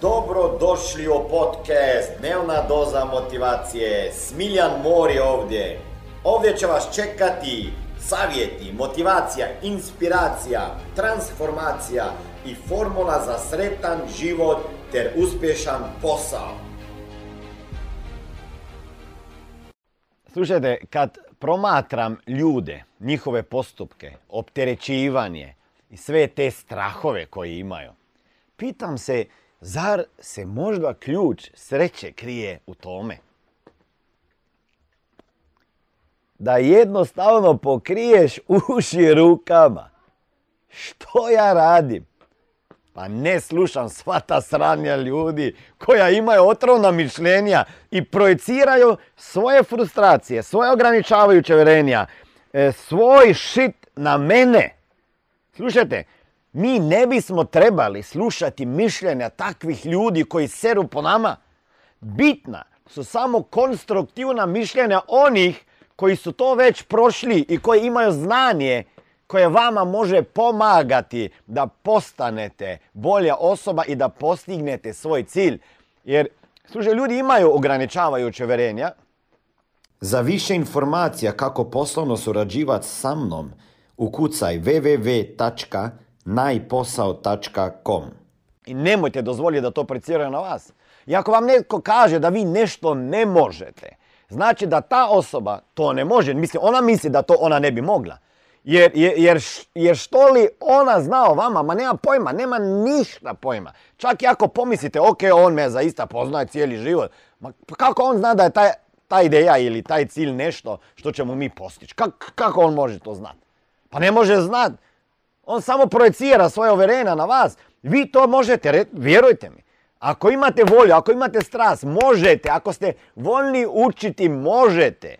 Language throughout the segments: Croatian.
Dobro došli u podcast Dnevna doza motivacije. Smiljan Mor je ovdje. Ovdje će vas čekati savjeti, motivacija, inspiracija, transformacija i formula za sretan život ter uspješan posao. Slušajte, kad promatram ljude, njihove postupke, opterećivanje i sve te strahove koje imaju, pitam se zar se možda ključ sreće krije u tome? Da jednostavno pokriješ uši rukama. Što ja radim? Pa ne slušam sva ta sranja ljudi koja imaju otrovna mišljenja i projeciraju svoje frustracije, svoje ograničavajuće verenja, e, svoj šit na mene. Slušajte, mi ne bismo trebali slušati mišljenja takvih ljudi koji seru po nama. Bitna su samo konstruktivna mišljenja onih koji su to već prošli i koji imaju znanje koje vama može pomagati da postanete bolja osoba i da postignete svoj cilj. Jer, slušaj, ljudi imaju ograničavajuće verenja. Za više informacija kako poslovno surađivati sa mnom, ukucaj www.najposao.com I nemojte dozvoliti da to projeciraju na vas. I ako vam netko kaže da vi nešto ne možete, znači da ta osoba to ne može. Mislim, ona misli da to ona ne bi mogla. Jer, jer, jer što li ona zna o vama? Ma nema pojma, nema ništa pojma. Čak i ako pomislite, ok, on me zaista poznaje cijeli život. Ma pa kako on zna da je taj, ta ideja ili taj cilj nešto što ćemo mi postići? kako on može to znati? Pa ne može znati. On samo projecira svoje overena na vas. Vi to možete, vjerujte mi. Ako imate volju, ako imate strast, možete. Ako ste voljni učiti, možete.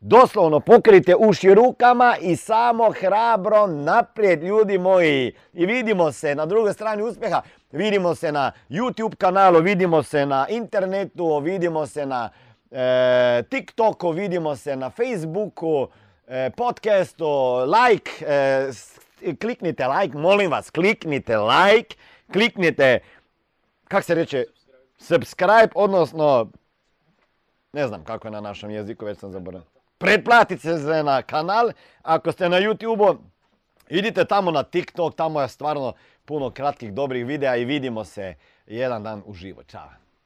Doslovno pokrite uši rukama i samo hrabro naprijed ljudi moji. I vidimo se na drugoj strani uspjeha. Vidimo se na YouTube kanalu, vidimo se na internetu, vidimo se na e, TikToku, vidimo se na Facebooku, e, podcastu, like, e, kliknite like, molim vas, kliknite like, kliknite, kak se reče, subscribe, odnosno, ne znam kako je na našem jeziku, već sam zaboravio pretplatite se na kanal. Ako ste na YouTube-u, idite tamo na TikTok, tamo je stvarno puno kratkih dobrih videa i vidimo se jedan dan uživo. Ćao!